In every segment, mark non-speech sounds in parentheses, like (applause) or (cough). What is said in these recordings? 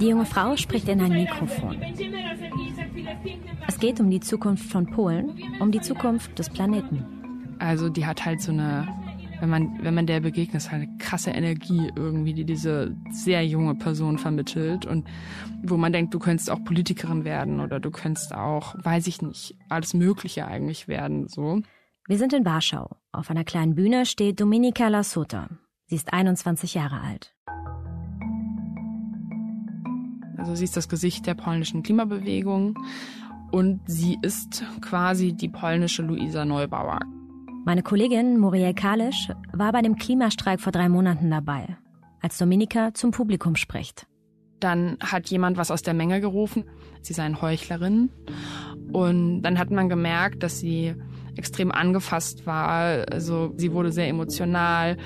Die junge Frau spricht in ein Mikrofon. Es geht um die Zukunft von Polen, um die Zukunft des Planeten. Also die hat halt so eine, wenn man, wenn man der begegnet, ist halt eine krasse Energie irgendwie, die diese sehr junge Person vermittelt und wo man denkt, du könntest auch Politikerin werden oder du könntest auch, weiß ich nicht, alles Mögliche eigentlich werden, so. Wir sind in Warschau. Auf einer kleinen Bühne steht Dominika Lasota. Sie ist 21 Jahre alt. Also sie ist das Gesicht der polnischen Klimabewegung und sie ist quasi die polnische Luisa Neubauer. Meine Kollegin Muriel Kalisch war bei dem Klimastreik vor drei Monaten dabei, als Dominika zum Publikum spricht. Dann hat jemand was aus der Menge gerufen, sie sei eine Heuchlerin. Und dann hat man gemerkt, dass sie extrem angefasst war. Also sie wurde sehr emotional.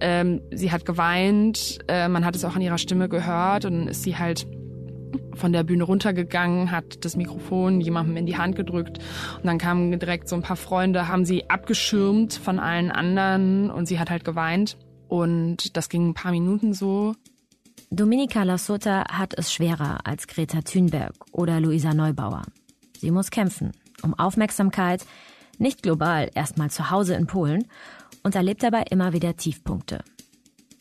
Ähm, sie hat geweint. Äh, man hat es auch an ihrer Stimme gehört. Und dann ist sie halt von der Bühne runtergegangen, hat das Mikrofon jemandem in die Hand gedrückt und dann kamen direkt so ein paar Freunde, haben sie abgeschirmt von allen anderen und sie hat halt geweint und das ging ein paar Minuten so. Dominika Lasota hat es schwerer als Greta Thunberg oder Luisa Neubauer. Sie muss kämpfen um Aufmerksamkeit, nicht global, erstmal zu Hause in Polen und erlebt dabei immer wieder Tiefpunkte.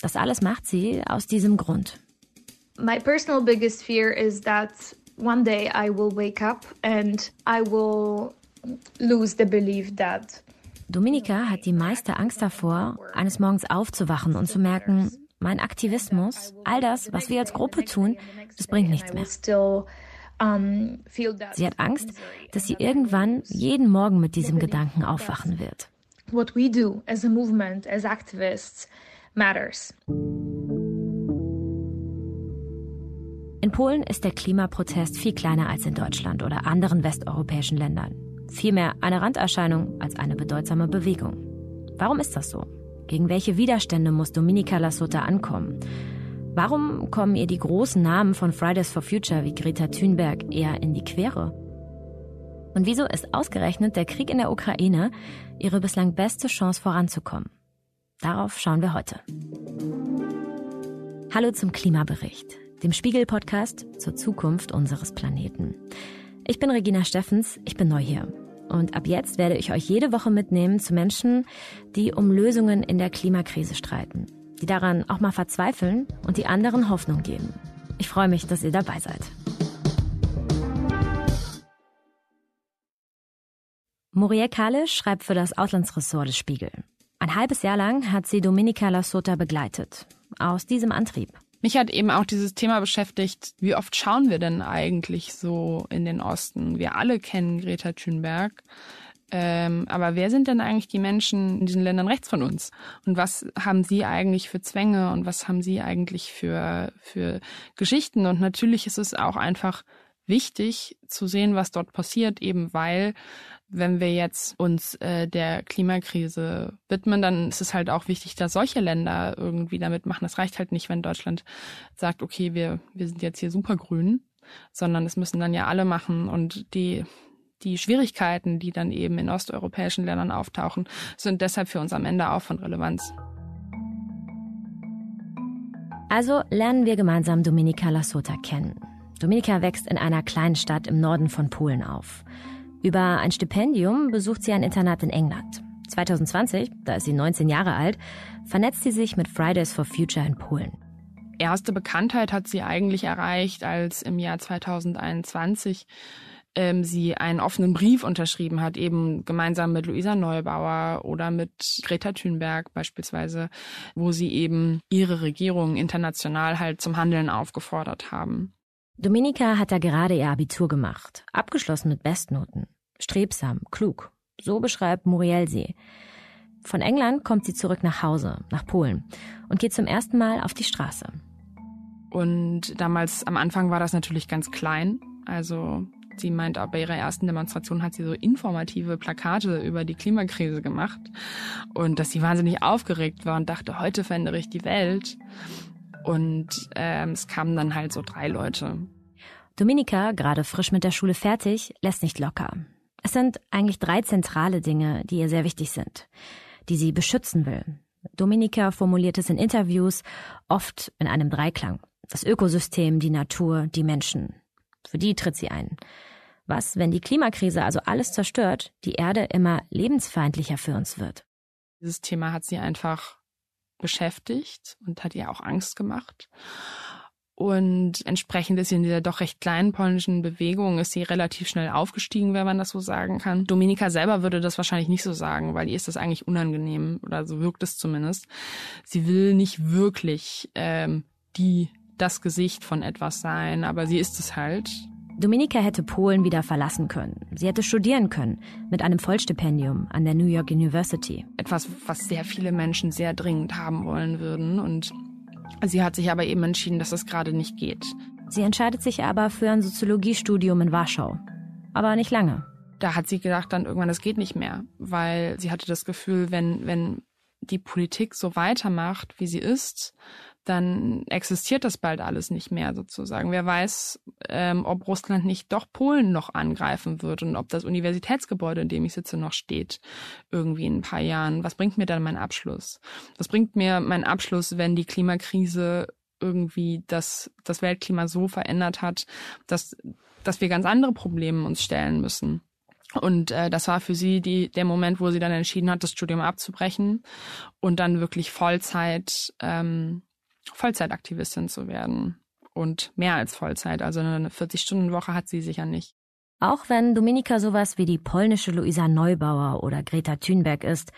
Das alles macht sie aus diesem Grund. My personal biggest fear is that one day I will wake up and I will lose the belief that Dominika hat die meiste Angst davor, eines Morgens aufzuwachen und zu merken, mein Aktivismus, all das, was wir als Gruppe tun, das bringt nichts mehr. Sie hat Angst, dass sie irgendwann jeden Morgen mit diesem Gedanken aufwachen wird. What we do as a movement, as activists, matters. In Polen ist der Klimaprotest viel kleiner als in Deutschland oder anderen westeuropäischen Ländern. Vielmehr eine Randerscheinung als eine bedeutsame Bewegung. Warum ist das so? Gegen welche Widerstände muss Dominika Lasota ankommen? Warum kommen ihr die großen Namen von Fridays for Future wie Greta Thunberg eher in die Quere? Und wieso ist ausgerechnet der Krieg in der Ukraine ihre bislang beste Chance voranzukommen? Darauf schauen wir heute. Hallo zum Klimabericht dem Spiegel-Podcast zur Zukunft unseres Planeten. Ich bin Regina Steffens, ich bin neu hier. Und ab jetzt werde ich euch jede Woche mitnehmen zu Menschen, die um Lösungen in der Klimakrise streiten, die daran auch mal verzweifeln und die anderen Hoffnung geben. Ich freue mich, dass ihr dabei seid. Muriel Kahle schreibt für das Auslandsressort des Spiegel. Ein halbes Jahr lang hat sie Dominika Lasota begleitet. Aus diesem Antrieb. Mich hat eben auch dieses Thema beschäftigt, wie oft schauen wir denn eigentlich so in den Osten? Wir alle kennen Greta Thunberg. Ähm, aber wer sind denn eigentlich die Menschen in diesen Ländern rechts von uns? Und was haben sie eigentlich für Zwänge und was haben sie eigentlich für, für Geschichten? Und natürlich ist es auch einfach wichtig zu sehen, was dort passiert, eben weil wenn wir jetzt uns äh, der Klimakrise widmen, dann ist es halt auch wichtig, dass solche Länder irgendwie damit machen. Es reicht halt nicht, wenn Deutschland sagt, okay, wir, wir sind jetzt hier supergrün, sondern es müssen dann ja alle machen und die die Schwierigkeiten, die dann eben in osteuropäischen Ländern auftauchen, sind deshalb für uns am Ende auch von Relevanz. Also lernen wir gemeinsam Dominika Lasota kennen. Dominika wächst in einer kleinen Stadt im Norden von Polen auf. Über ein Stipendium besucht sie ein Internat in England. 2020, da ist sie 19 Jahre alt, vernetzt sie sich mit Fridays for Future in Polen. Erste Bekanntheit hat sie eigentlich erreicht, als im Jahr 2021 ähm, sie einen offenen Brief unterschrieben hat, eben gemeinsam mit Luisa Neubauer oder mit Greta Thunberg beispielsweise, wo sie eben ihre Regierung international halt zum Handeln aufgefordert haben. Dominika hat da gerade ihr Abitur gemacht, abgeschlossen mit Bestnoten. Strebsam, klug. So beschreibt Muriel sie. Von England kommt sie zurück nach Hause, nach Polen und geht zum ersten Mal auf die Straße. Und damals am Anfang war das natürlich ganz klein. Also sie meint, bei ihrer ersten Demonstration hat sie so informative Plakate über die Klimakrise gemacht und dass sie wahnsinnig aufgeregt war und dachte, heute verändere ich die Welt. Und ähm, es kamen dann halt so drei Leute. Dominika, gerade frisch mit der Schule fertig, lässt nicht locker. Es sind eigentlich drei zentrale Dinge, die ihr sehr wichtig sind, die sie beschützen will. Dominika formuliert es in Interviews oft in einem Dreiklang. Das Ökosystem, die Natur, die Menschen. Für die tritt sie ein. Was, wenn die Klimakrise also alles zerstört, die Erde immer lebensfeindlicher für uns wird? Dieses Thema hat sie einfach beschäftigt und hat ihr auch Angst gemacht. Und entsprechend ist sie in dieser doch recht kleinen polnischen Bewegung, ist sie relativ schnell aufgestiegen, wenn man das so sagen kann. Dominika selber würde das wahrscheinlich nicht so sagen, weil ihr ist das eigentlich unangenehm oder so wirkt es zumindest. Sie will nicht wirklich ähm, die das Gesicht von etwas sein, aber sie ist es halt. Dominika hätte Polen wieder verlassen können. Sie hätte studieren können mit einem Vollstipendium an der New York University. Etwas, was sehr viele Menschen sehr dringend haben wollen würden und Sie hat sich aber eben entschieden, dass das gerade nicht geht. Sie entscheidet sich aber für ein Soziologiestudium in Warschau. Aber nicht lange. Da hat sie gedacht dann irgendwann, das geht nicht mehr, weil sie hatte das Gefühl, wenn, wenn die Politik so weitermacht, wie sie ist, dann existiert das bald alles nicht mehr sozusagen. Wer weiß, ähm, ob Russland nicht doch Polen noch angreifen wird und ob das Universitätsgebäude, in dem ich sitze, noch steht, irgendwie in ein paar Jahren. Was bringt mir dann mein Abschluss? Was bringt mir mein Abschluss, wenn die Klimakrise irgendwie das, das Weltklima so verändert hat, dass, dass wir ganz andere Probleme uns stellen müssen? Und äh, das war für sie die, der Moment, wo sie dann entschieden hat, das Studium abzubrechen und dann wirklich Vollzeit ähm, Vollzeitaktivistin zu werden. Und mehr als Vollzeit, also eine 40-Stunden-Woche hat sie sicher nicht. Auch wenn Dominika sowas wie die polnische Luisa Neubauer oder Greta Thunberg ist,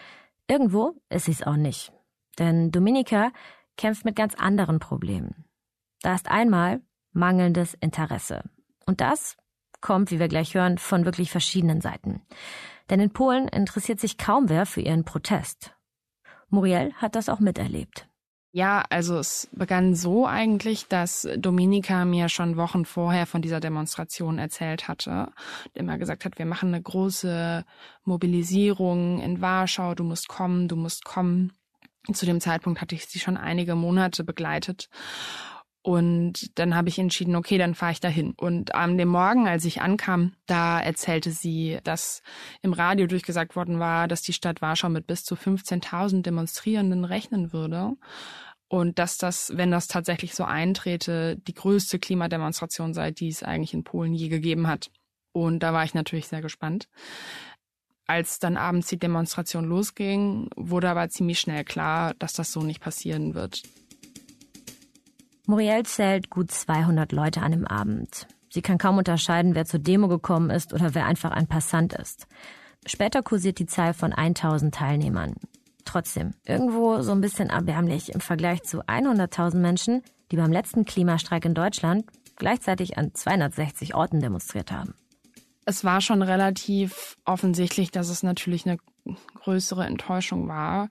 irgendwo ist sie es auch nicht. Denn Dominika kämpft mit ganz anderen Problemen. Da ist einmal mangelndes Interesse. Und das kommt, wie wir gleich hören, von wirklich verschiedenen Seiten. Denn in Polen interessiert sich kaum wer für ihren Protest. Muriel hat das auch miterlebt. Ja, also es begann so eigentlich, dass Dominika mir schon Wochen vorher von dieser Demonstration erzählt hatte und immer gesagt hat, wir machen eine große Mobilisierung in Warschau, du musst kommen, du musst kommen. Zu dem Zeitpunkt hatte ich sie schon einige Monate begleitet. Und dann habe ich entschieden, okay, dann fahre ich dahin. Und am dem Morgen, als ich ankam, da erzählte sie, dass im Radio durchgesagt worden war, dass die Stadt Warschau mit bis zu 15.000 Demonstrierenden rechnen würde. Und dass das, wenn das tatsächlich so eintrete, die größte Klimademonstration sei, die es eigentlich in Polen je gegeben hat. Und da war ich natürlich sehr gespannt. Als dann abends die Demonstration losging, wurde aber ziemlich schnell klar, dass das so nicht passieren wird. Muriel zählt gut 200 Leute an dem Abend. Sie kann kaum unterscheiden, wer zur Demo gekommen ist oder wer einfach ein Passant ist. Später kursiert die Zahl von 1000 Teilnehmern. Trotzdem, irgendwo so ein bisschen erbärmlich im Vergleich zu 100.000 Menschen, die beim letzten Klimastreik in Deutschland gleichzeitig an 260 Orten demonstriert haben. Es war schon relativ offensichtlich, dass es natürlich eine größere Enttäuschung war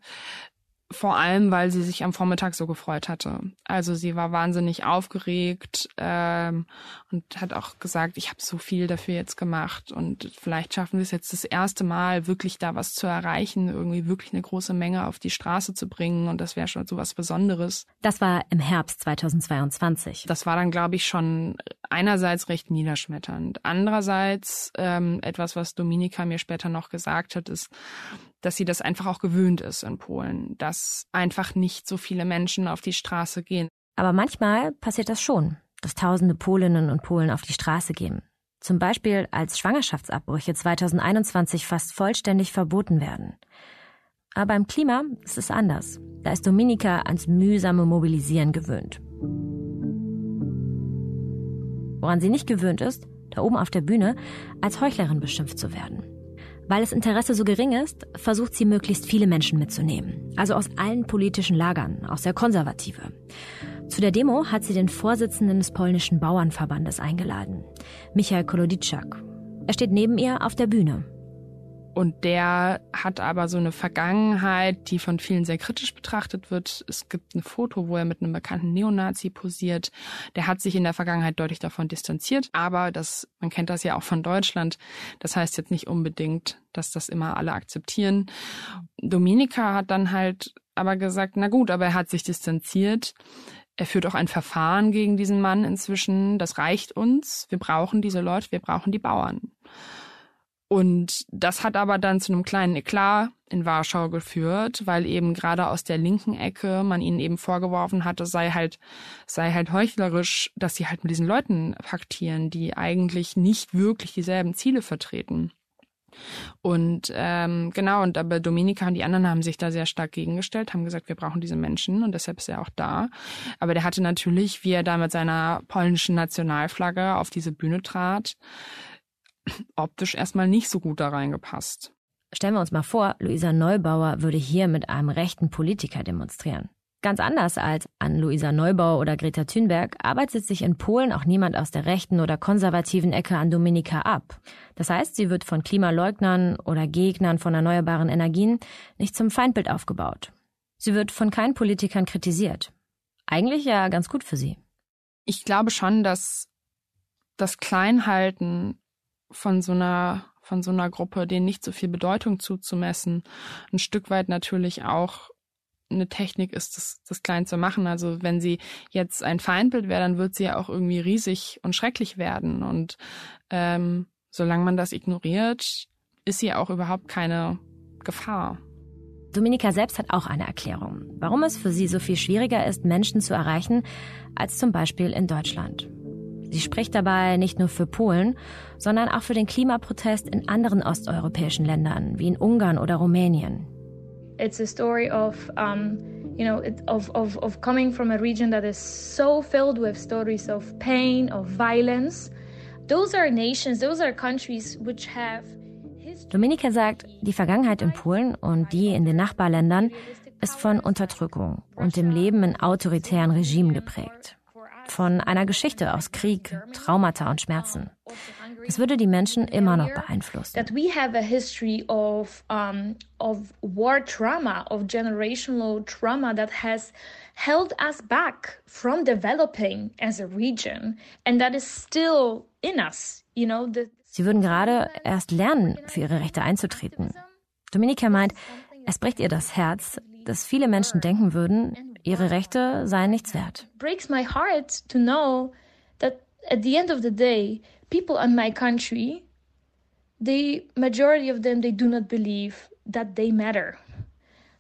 vor allem, weil sie sich am Vormittag so gefreut hatte. Also sie war wahnsinnig aufgeregt ähm, und hat auch gesagt, ich habe so viel dafür jetzt gemacht und vielleicht schaffen wir es jetzt das erste Mal, wirklich da was zu erreichen, irgendwie wirklich eine große Menge auf die Straße zu bringen und das wäre schon so was Besonderes. Das war im Herbst 2022. Das war dann, glaube ich, schon einerseits recht niederschmetternd. Andererseits ähm, etwas, was Dominika mir später noch gesagt hat, ist, dass sie das einfach auch gewöhnt ist in Polen, dass einfach nicht so viele Menschen auf die Straße gehen. Aber manchmal passiert das schon, dass tausende Polinnen und Polen auf die Straße gehen. Zum Beispiel als Schwangerschaftsabbrüche 2021 fast vollständig verboten werden. Aber beim Klima ist es anders. Da ist Dominika ans mühsame Mobilisieren gewöhnt. Woran sie nicht gewöhnt ist, da oben auf der Bühne als Heuchlerin beschimpft zu werden. Weil das Interesse so gering ist, versucht sie möglichst viele Menschen mitzunehmen. Also aus allen politischen Lagern, auch sehr konservative. Zu der Demo hat sie den Vorsitzenden des polnischen Bauernverbandes eingeladen, Michael Koloditschak. Er steht neben ihr auf der Bühne und der hat aber so eine Vergangenheit, die von vielen sehr kritisch betrachtet wird. Es gibt ein Foto, wo er mit einem bekannten Neonazi posiert. Der hat sich in der Vergangenheit deutlich davon distanziert. Aber das, man kennt das ja auch von Deutschland. Das heißt jetzt nicht unbedingt, dass das immer alle akzeptieren. Dominika hat dann halt aber gesagt, na gut, aber er hat sich distanziert. Er führt auch ein Verfahren gegen diesen Mann inzwischen. Das reicht uns. Wir brauchen diese Leute, wir brauchen die Bauern. Und das hat aber dann zu einem kleinen Eklat in Warschau geführt, weil eben gerade aus der linken Ecke man ihnen eben vorgeworfen hatte, sei halt, sei halt heuchlerisch, dass sie halt mit diesen Leuten paktieren, die eigentlich nicht wirklich dieselben Ziele vertreten. Und ähm, genau, und aber Dominika und die anderen haben sich da sehr stark gegengestellt, haben gesagt, wir brauchen diese Menschen und deshalb ist er auch da. Aber der hatte natürlich, wie er da mit seiner polnischen Nationalflagge auf diese Bühne trat, optisch erstmal nicht so gut da reingepasst. Stellen wir uns mal vor, Luisa Neubauer würde hier mit einem rechten Politiker demonstrieren. Ganz anders als an Luisa Neubauer oder Greta Thunberg arbeitet sich in Polen auch niemand aus der rechten oder konservativen Ecke an Dominika ab. Das heißt, sie wird von Klimaleugnern oder Gegnern von erneuerbaren Energien nicht zum Feindbild aufgebaut. Sie wird von keinen Politikern kritisiert. Eigentlich ja ganz gut für sie. Ich glaube schon, dass das Kleinhalten von so einer von so einer Gruppe, denen nicht so viel Bedeutung zuzumessen, ein Stück weit natürlich auch eine Technik ist, das, das klein zu machen. Also wenn sie jetzt ein Feindbild wäre, dann wird sie ja auch irgendwie riesig und schrecklich werden. Und ähm, solange man das ignoriert, ist sie auch überhaupt keine Gefahr. Dominika selbst hat auch eine Erklärung, warum es für sie so viel schwieriger ist, Menschen zu erreichen, als zum Beispiel in Deutschland. Sie spricht dabei nicht nur für Polen, sondern auch für den Klimaprotest in anderen osteuropäischen Ländern, wie in Ungarn oder Rumänien. It's a story of um, you know, of, of, of coming from a region that is so filled with stories of pain, of violence. Those are nations, those are countries which have Dominika sagt, die Vergangenheit in Polen und die in den Nachbarländern ist von Unterdrückung und dem Leben in autoritären Regimen geprägt von einer Geschichte aus Krieg, Traumata und Schmerzen. Es würde die Menschen immer noch beeinflussen. That we have a history of um, of war trauma, of generational trauma that has held us back from developing as a region, and that is still in us. You know. The Sie würden gerade erst lernen, für ihre Rechte einzutreten. Dominika meint, es bricht ihr das Herz, dass viele Menschen denken würden, ihre Rechte seien nichts wert. Breaks my heart to know that at the end of the day, people in my country, the majority of them, they do not believe that they matter,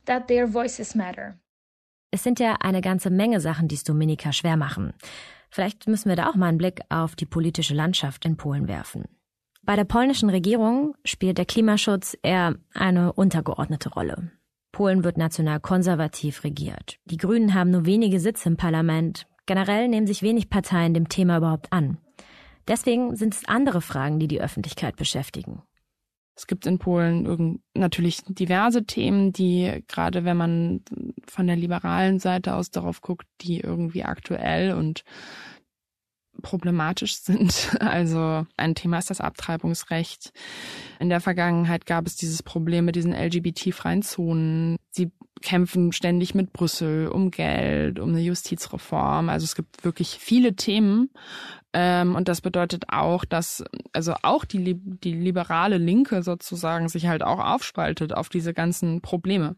that their voices matter. Es sind ja eine ganze Menge Sachen, die es Dominika schwer machen. Vielleicht müssen wir da auch mal einen Blick auf die politische Landschaft in Polen werfen. Bei der polnischen Regierung spielt der Klimaschutz eher eine untergeordnete Rolle. Polen wird national konservativ regiert. Die Grünen haben nur wenige Sitze im Parlament. Generell nehmen sich wenig Parteien dem Thema überhaupt an. Deswegen sind es andere Fragen, die die Öffentlichkeit beschäftigen. Es gibt in Polen natürlich diverse Themen, die gerade wenn man von der liberalen Seite aus darauf guckt, die irgendwie aktuell und problematisch sind. (laughs) Also ein Thema ist das Abtreibungsrecht. In der Vergangenheit gab es dieses Problem mit diesen LGBT-freien Zonen. Sie kämpfen ständig mit Brüssel um Geld, um eine Justizreform. Also es gibt wirklich viele Themen. Ähm, und das bedeutet auch, dass also auch die, die liberale Linke sozusagen sich halt auch aufspaltet auf diese ganzen Probleme.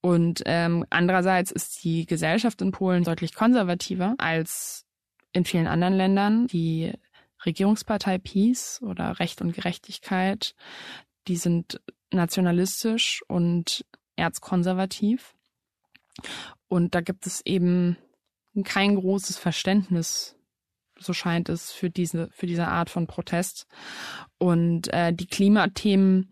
Und ähm, andererseits ist die Gesellschaft in Polen deutlich konservativer als in vielen anderen Ländern. Die Regierungspartei Peace oder Recht und Gerechtigkeit, die sind nationalistisch und erzkonservativ. Und da gibt es eben kein großes Verständnis, so scheint es, für diese, für diese Art von Protest. Und äh, die Klimathemen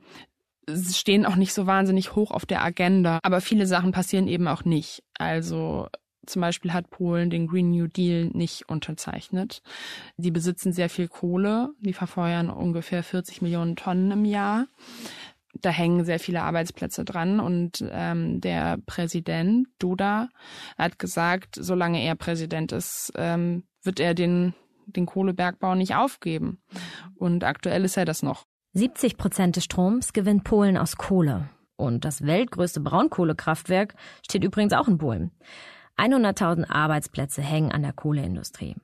stehen auch nicht so wahnsinnig hoch auf der Agenda. Aber viele Sachen passieren eben auch nicht. Also zum Beispiel hat Polen den Green New Deal nicht unterzeichnet. Die besitzen sehr viel Kohle. Die verfeuern ungefähr 40 Millionen Tonnen im Jahr. Da hängen sehr viele Arbeitsplätze dran und ähm, der Präsident Duda hat gesagt, solange er Präsident ist, ähm, wird er den, den Kohlebergbau nicht aufgeben. Und aktuell ist er das noch. 70 Prozent des Stroms gewinnt Polen aus Kohle. Und das weltgrößte Braunkohlekraftwerk steht übrigens auch in Polen. 100.000 Arbeitsplätze hängen an der Kohleindustrie.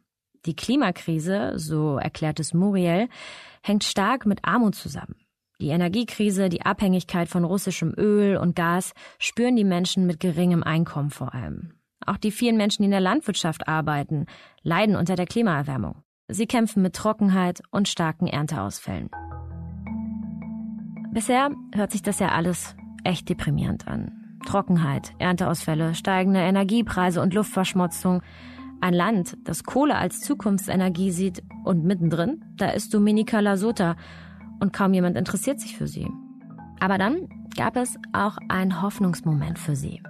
Die Klimakrise, so erklärt es Muriel, hängt stark mit Armut zusammen. Die Energiekrise, die Abhängigkeit von russischem Öl und Gas spüren die Menschen mit geringem Einkommen vor allem. Auch die vielen Menschen, die in der Landwirtschaft arbeiten, leiden unter der Klimaerwärmung. Sie kämpfen mit Trockenheit und starken Ernteausfällen. Bisher hört sich das ja alles echt deprimierend an. Trockenheit, Ernteausfälle, steigende Energiepreise und Luftverschmutzung. Ein Land, das Kohle als Zukunftsenergie sieht und mittendrin, da ist Dominika Lasota und kaum jemand interessiert sich für sie. Aber dann gab es auch einen Hoffnungsmoment für sie.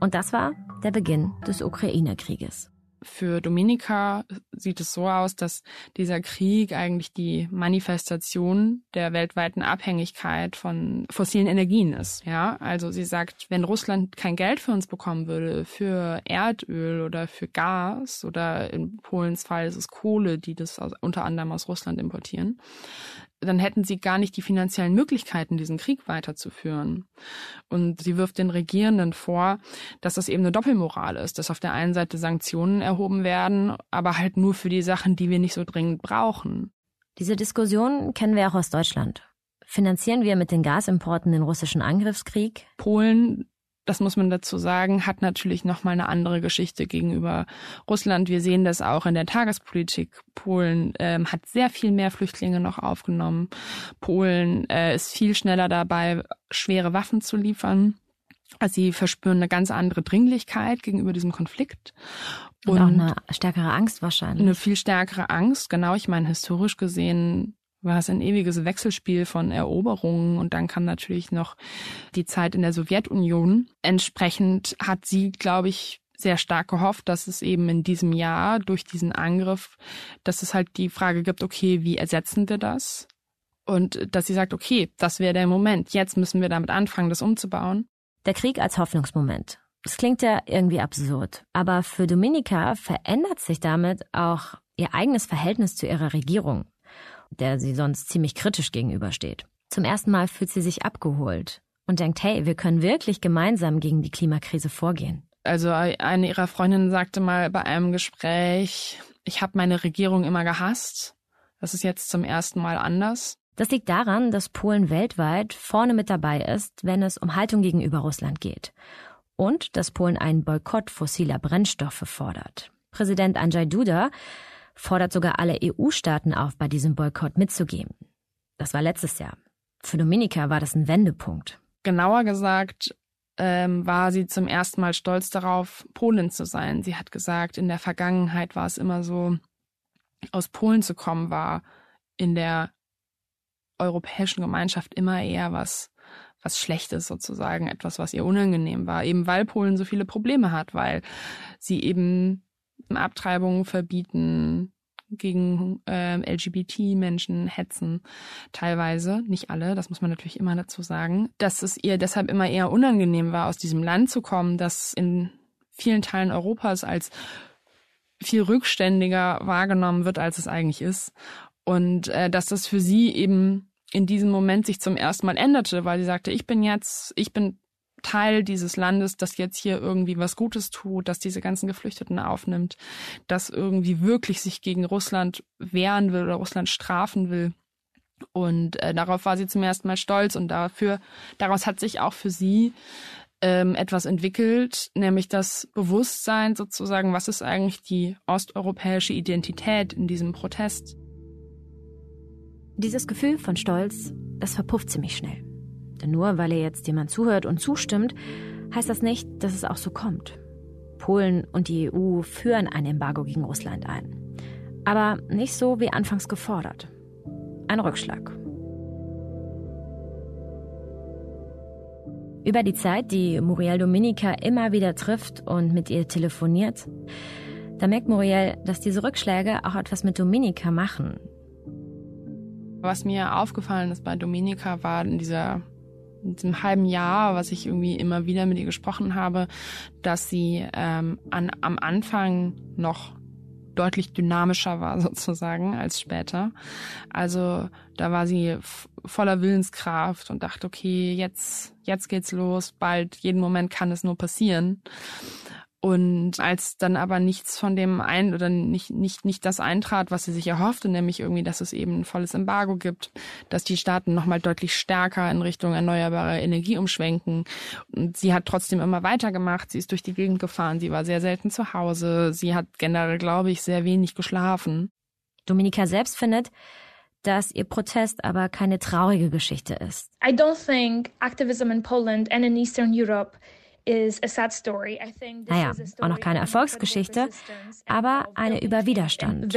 Und das war der Beginn des Ukraine-Krieges. Für Dominika sieht es so aus, dass dieser Krieg eigentlich die Manifestation der weltweiten Abhängigkeit von fossilen Energien ist. Ja, also sie sagt, wenn Russland kein Geld für uns bekommen würde, für Erdöl oder für Gas oder in Polens Fall ist es Kohle, die das aus, unter anderem aus Russland importieren, dann hätten sie gar nicht die finanziellen Möglichkeiten, diesen Krieg weiterzuführen. Und sie wirft den Regierenden vor, dass das eben eine Doppelmoral ist, dass auf der einen Seite Sanktionen erhoben werden, aber halt nur für die Sachen, die wir nicht so dringend brauchen. Diese Diskussion kennen wir auch aus Deutschland. Finanzieren wir mit den Gasimporten den russischen Angriffskrieg? Polen das muss man dazu sagen, hat natürlich nochmal eine andere Geschichte gegenüber Russland. Wir sehen das auch in der Tagespolitik. Polen ähm, hat sehr viel mehr Flüchtlinge noch aufgenommen. Polen äh, ist viel schneller dabei, schwere Waffen zu liefern. Also sie verspüren eine ganz andere Dringlichkeit gegenüber diesem Konflikt. Und, und auch eine stärkere Angst wahrscheinlich. Eine viel stärkere Angst, genau. Ich meine, historisch gesehen war es ein ewiges Wechselspiel von Eroberungen und dann kam natürlich noch die Zeit in der Sowjetunion. Entsprechend hat sie, glaube ich, sehr stark gehofft, dass es eben in diesem Jahr durch diesen Angriff, dass es halt die Frage gibt, okay, wie ersetzen wir das? Und dass sie sagt, okay, das wäre der Moment. Jetzt müssen wir damit anfangen, das umzubauen. Der Krieg als Hoffnungsmoment. Das klingt ja irgendwie absurd. Aber für Dominika verändert sich damit auch ihr eigenes Verhältnis zu ihrer Regierung der sie sonst ziemlich kritisch gegenübersteht. Zum ersten Mal fühlt sie sich abgeholt und denkt, hey, wir können wirklich gemeinsam gegen die Klimakrise vorgehen. Also eine ihrer Freundinnen sagte mal bei einem Gespräch, ich habe meine Regierung immer gehasst. Das ist jetzt zum ersten Mal anders. Das liegt daran, dass Polen weltweit vorne mit dabei ist, wenn es um Haltung gegenüber Russland geht. Und dass Polen einen Boykott fossiler Brennstoffe fordert. Präsident Andrzej Duda fordert sogar alle EU-Staaten auf, bei diesem Boykott mitzugehen. Das war letztes Jahr. Für Dominika war das ein Wendepunkt. Genauer gesagt ähm, war sie zum ersten Mal stolz darauf, Polin zu sein. Sie hat gesagt, in der Vergangenheit war es immer so, aus Polen zu kommen war in der europäischen Gemeinschaft immer eher was was Schlechtes sozusagen, etwas, was ihr unangenehm war, eben weil Polen so viele Probleme hat, weil sie eben Abtreibungen verbieten, gegen äh, LGBT-Menschen hetzen, teilweise, nicht alle, das muss man natürlich immer dazu sagen, dass es ihr deshalb immer eher unangenehm war, aus diesem Land zu kommen, das in vielen Teilen Europas als viel rückständiger wahrgenommen wird, als es eigentlich ist. Und äh, dass das für sie eben in diesem Moment sich zum ersten Mal änderte, weil sie sagte, ich bin jetzt, ich bin Teil dieses Landes, das jetzt hier irgendwie was Gutes tut, das diese ganzen Geflüchteten aufnimmt, das irgendwie wirklich sich gegen Russland wehren will oder Russland strafen will. Und äh, darauf war sie zum ersten Mal stolz und dafür, daraus hat sich auch für sie ähm, etwas entwickelt, nämlich das Bewusstsein sozusagen, was ist eigentlich die osteuropäische Identität in diesem Protest. Dieses Gefühl von Stolz, das verpufft ziemlich schnell. Denn nur weil ihr jetzt jemand zuhört und zustimmt, heißt das nicht, dass es auch so kommt. Polen und die EU führen ein Embargo gegen Russland ein. Aber nicht so wie anfangs gefordert. Ein Rückschlag. Über die Zeit, die Muriel Dominica immer wieder trifft und mit ihr telefoniert, da merkt Muriel, dass diese Rückschläge auch etwas mit Dominica machen. Was mir aufgefallen ist bei Dominica war dieser in diesem halben Jahr, was ich irgendwie immer wieder mit ihr gesprochen habe, dass sie ähm, an, am Anfang noch deutlich dynamischer war (laughs) sozusagen als später. Also da war sie voller Willenskraft und dachte, okay, jetzt, jetzt geht's los, bald, jeden Moment kann es nur passieren. Und als dann aber nichts von dem ein oder nicht, nicht, nicht das eintrat, was sie sich erhoffte, nämlich irgendwie, dass es eben ein volles Embargo gibt, dass die Staaten nochmal deutlich stärker in Richtung erneuerbare Energie umschwenken. Und sie hat trotzdem immer weitergemacht. Sie ist durch die Gegend gefahren. Sie war sehr selten zu Hause. Sie hat generell, glaube ich, sehr wenig geschlafen. Dominika selbst findet, dass ihr Protest aber keine traurige Geschichte ist. I don't think activism in Poland and in Eastern Europe naja, auch noch keine Erfolgsgeschichte, aber eine über Widerstand.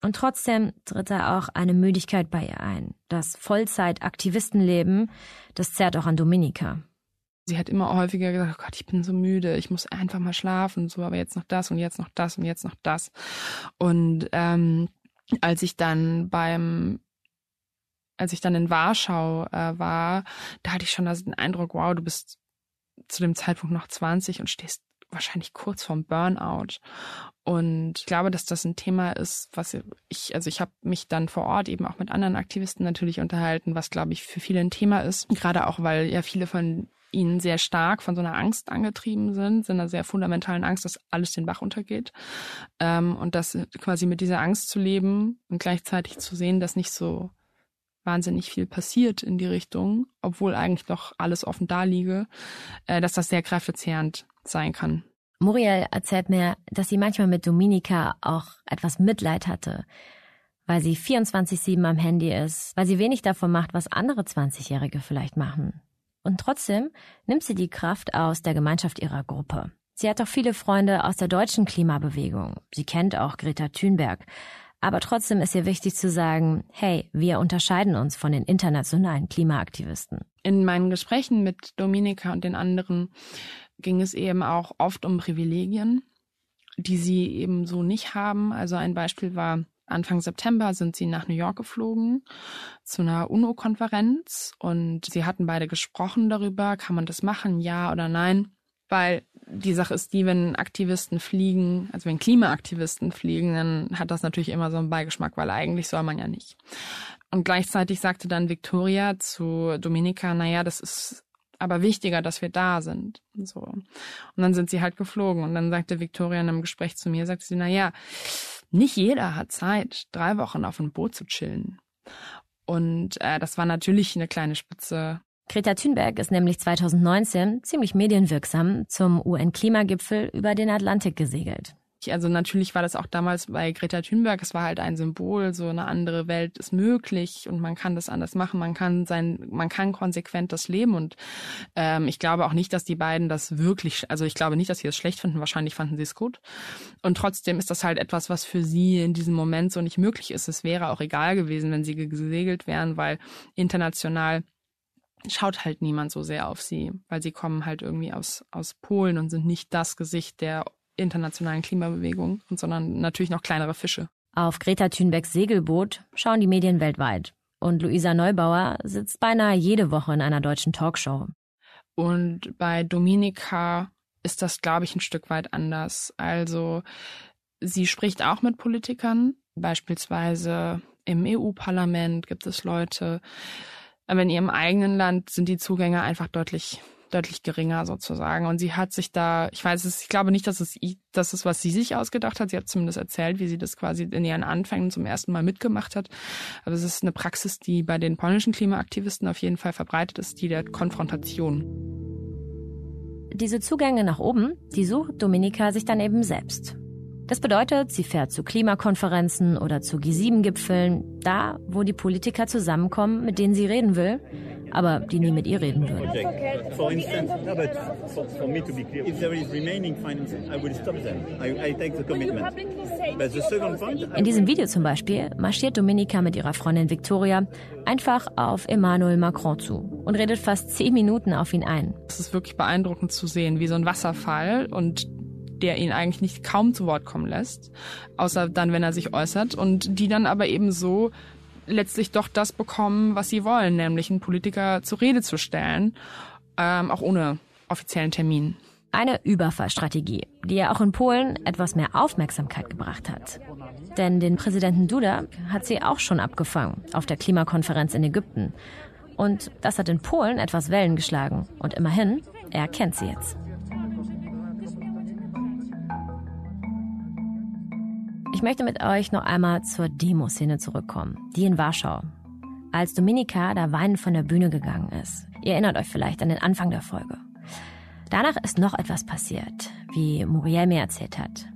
Und trotzdem tritt da auch eine Müdigkeit bei ihr ein. Das Vollzeit-Aktivistenleben, das zerrt auch an Dominika. Sie hat immer häufiger gesagt, oh Gott, ich bin so müde, ich muss einfach mal schlafen, so, aber jetzt noch das und jetzt noch das und jetzt noch das. Und ähm, als ich dann beim als ich dann in Warschau äh, war, da hatte ich schon also den Eindruck, wow, du bist zu dem Zeitpunkt noch 20 und stehst wahrscheinlich kurz vorm Burnout. Und ich glaube, dass das ein Thema ist, was ich, also ich habe mich dann vor Ort eben auch mit anderen Aktivisten natürlich unterhalten, was glaube ich für viele ein Thema ist. Gerade auch, weil ja viele von ihnen sehr stark von so einer Angst angetrieben sind, sind einer sehr fundamentalen Angst, dass alles den Bach untergeht. Ähm, und das quasi mit dieser Angst zu leben und gleichzeitig zu sehen, dass nicht so wahnsinnig viel passiert in die Richtung, obwohl eigentlich noch alles offen da liege, äh, dass das sehr kräftezehrend sein kann. Muriel erzählt mir, dass sie manchmal mit Dominika auch etwas Mitleid hatte, weil sie 24-7 am Handy ist, weil sie wenig davon macht, was andere 20-Jährige vielleicht machen. Und trotzdem nimmt sie die Kraft aus der Gemeinschaft ihrer Gruppe. Sie hat auch viele Freunde aus der deutschen Klimabewegung. Sie kennt auch Greta Thunberg. Aber trotzdem ist ihr wichtig zu sagen, hey, wir unterscheiden uns von den internationalen Klimaaktivisten. In meinen Gesprächen mit Dominika und den anderen ging es eben auch oft um Privilegien, die sie eben so nicht haben. Also ein Beispiel war, Anfang September sind sie nach New York geflogen zu einer UNO-Konferenz und sie hatten beide gesprochen darüber, kann man das machen, ja oder nein. Weil die Sache ist die, wenn Aktivisten fliegen, also wenn Klimaaktivisten fliegen, dann hat das natürlich immer so einen Beigeschmack, weil eigentlich soll man ja nicht. Und gleichzeitig sagte dann Victoria zu Dominika, naja, das ist aber wichtiger, dass wir da sind. So. Und dann sind sie halt geflogen. Und dann sagte Victoria in einem Gespräch zu mir, sagte sie, naja, nicht jeder hat Zeit, drei Wochen auf einem Boot zu chillen. Und äh, das war natürlich eine kleine Spitze Greta Thunberg ist nämlich 2019 ziemlich medienwirksam zum UN-Klimagipfel über den Atlantik gesegelt. Also natürlich war das auch damals bei Greta Thunberg, es war halt ein Symbol, so eine andere Welt ist möglich und man kann das anders machen, man kann sein, man kann konsequent das leben und ähm, ich glaube auch nicht, dass die beiden das wirklich, also ich glaube nicht, dass sie es das schlecht finden, wahrscheinlich fanden sie es gut und trotzdem ist das halt etwas, was für sie in diesem Moment so nicht möglich ist. Es wäre auch egal gewesen, wenn sie gesegelt wären, weil international schaut halt niemand so sehr auf sie, weil sie kommen halt irgendwie aus, aus Polen und sind nicht das Gesicht der internationalen Klimabewegung, sondern natürlich noch kleinere Fische. Auf Greta Thunbergs Segelboot schauen die Medien weltweit. Und Luisa Neubauer sitzt beinahe jede Woche in einer deutschen Talkshow. Und bei Dominika ist das, glaube ich, ein Stück weit anders. Also sie spricht auch mit Politikern, beispielsweise im EU-Parlament gibt es Leute, aber in ihrem eigenen Land sind die Zugänge einfach deutlich deutlich geringer sozusagen. Und sie hat sich da, ich weiß es, ich glaube nicht, dass es das ist, was sie sich ausgedacht hat. Sie hat zumindest erzählt, wie sie das quasi in ihren Anfängen zum ersten Mal mitgemacht hat. Aber es ist eine Praxis, die bei den polnischen Klimaaktivisten auf jeden Fall verbreitet ist, die der Konfrontation. Diese Zugänge nach oben, die sucht Dominika sich dann eben selbst. Das bedeutet, sie fährt zu Klimakonferenzen oder zu G7-Gipfeln, da, wo die Politiker zusammenkommen, mit denen sie reden will, aber die nie mit ihr reden würden. In diesem Video zum Beispiel marschiert Dominika mit ihrer Freundin Victoria einfach auf Emmanuel Macron zu und redet fast zehn Minuten auf ihn ein. Es ist wirklich beeindruckend zu sehen, wie so ein Wasserfall und der ihn eigentlich nicht kaum zu Wort kommen lässt, außer dann, wenn er sich äußert, und die dann aber eben so letztlich doch das bekommen, was sie wollen, nämlich einen Politiker zur Rede zu stellen, ähm, auch ohne offiziellen Termin. Eine Überfallstrategie, die ja auch in Polen etwas mehr Aufmerksamkeit gebracht hat. Denn den Präsidenten Duda hat sie auch schon abgefangen auf der Klimakonferenz in Ägypten. Und das hat in Polen etwas Wellen geschlagen. Und immerhin, er kennt sie jetzt. Ich möchte mit euch noch einmal zur Demoszene zurückkommen, die in Warschau. Als Dominika da weinend von der Bühne gegangen ist. Ihr erinnert euch vielleicht an den Anfang der Folge. Danach ist noch etwas passiert, wie Muriel mir erzählt hat.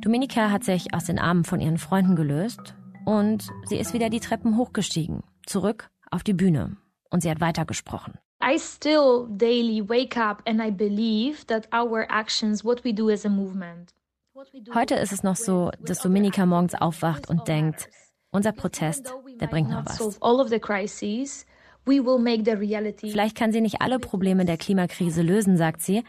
Dominika hat sich aus den Armen von ihren Freunden gelöst Und sie ist wieder die Treppen hochgestiegen, zurück auf die Bühne. Und sie hat weitergesprochen. I still daily wake up and I believe that our actions, what we do as a movement. Heute ist es noch so, dass Dominika morgens aufwacht und denkt, unser Protest, der bringt noch was. Vielleicht kann sie nicht alle Probleme der Klimakrise lösen, sagt sie,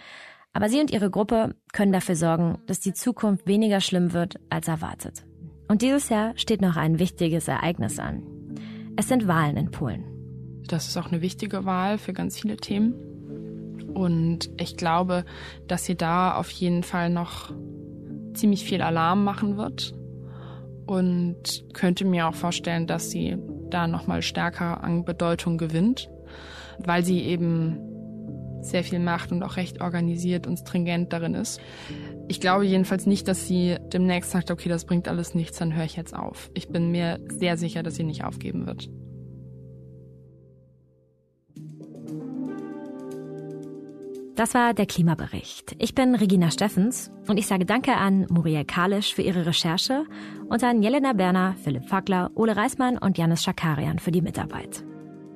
aber sie und ihre Gruppe können dafür sorgen, dass die Zukunft weniger schlimm wird als erwartet. Und dieses Jahr steht noch ein wichtiges Ereignis an. Es sind Wahlen in Polen. Das ist auch eine wichtige Wahl für ganz viele Themen. Und ich glaube, dass sie da auf jeden Fall noch ziemlich viel Alarm machen wird. Und könnte mir auch vorstellen, dass sie da nochmal stärker an Bedeutung gewinnt, weil sie eben sehr viel macht und auch recht organisiert und stringent darin ist. Ich glaube jedenfalls nicht, dass sie demnächst sagt, okay, das bringt alles nichts, dann höre ich jetzt auf. Ich bin mir sehr sicher, dass sie nicht aufgeben wird. Das war der Klimabericht. Ich bin Regina Steffens und ich sage Danke an Muriel Kalisch für ihre Recherche und an Jelena Berner, Philipp Fackler, Ole Reismann und Janis Schakarian für die Mitarbeit.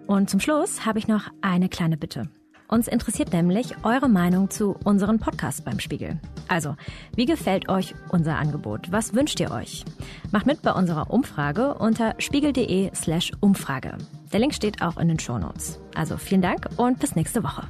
Und zum Schluss habe ich noch eine kleine Bitte. Uns interessiert nämlich eure Meinung zu unseren Podcasts beim Spiegel. Also, wie gefällt euch unser Angebot? Was wünscht ihr euch? Macht mit bei unserer Umfrage unter spiegel.de slash Umfrage. Der Link steht auch in den Shownotes. Also vielen Dank und bis nächste Woche.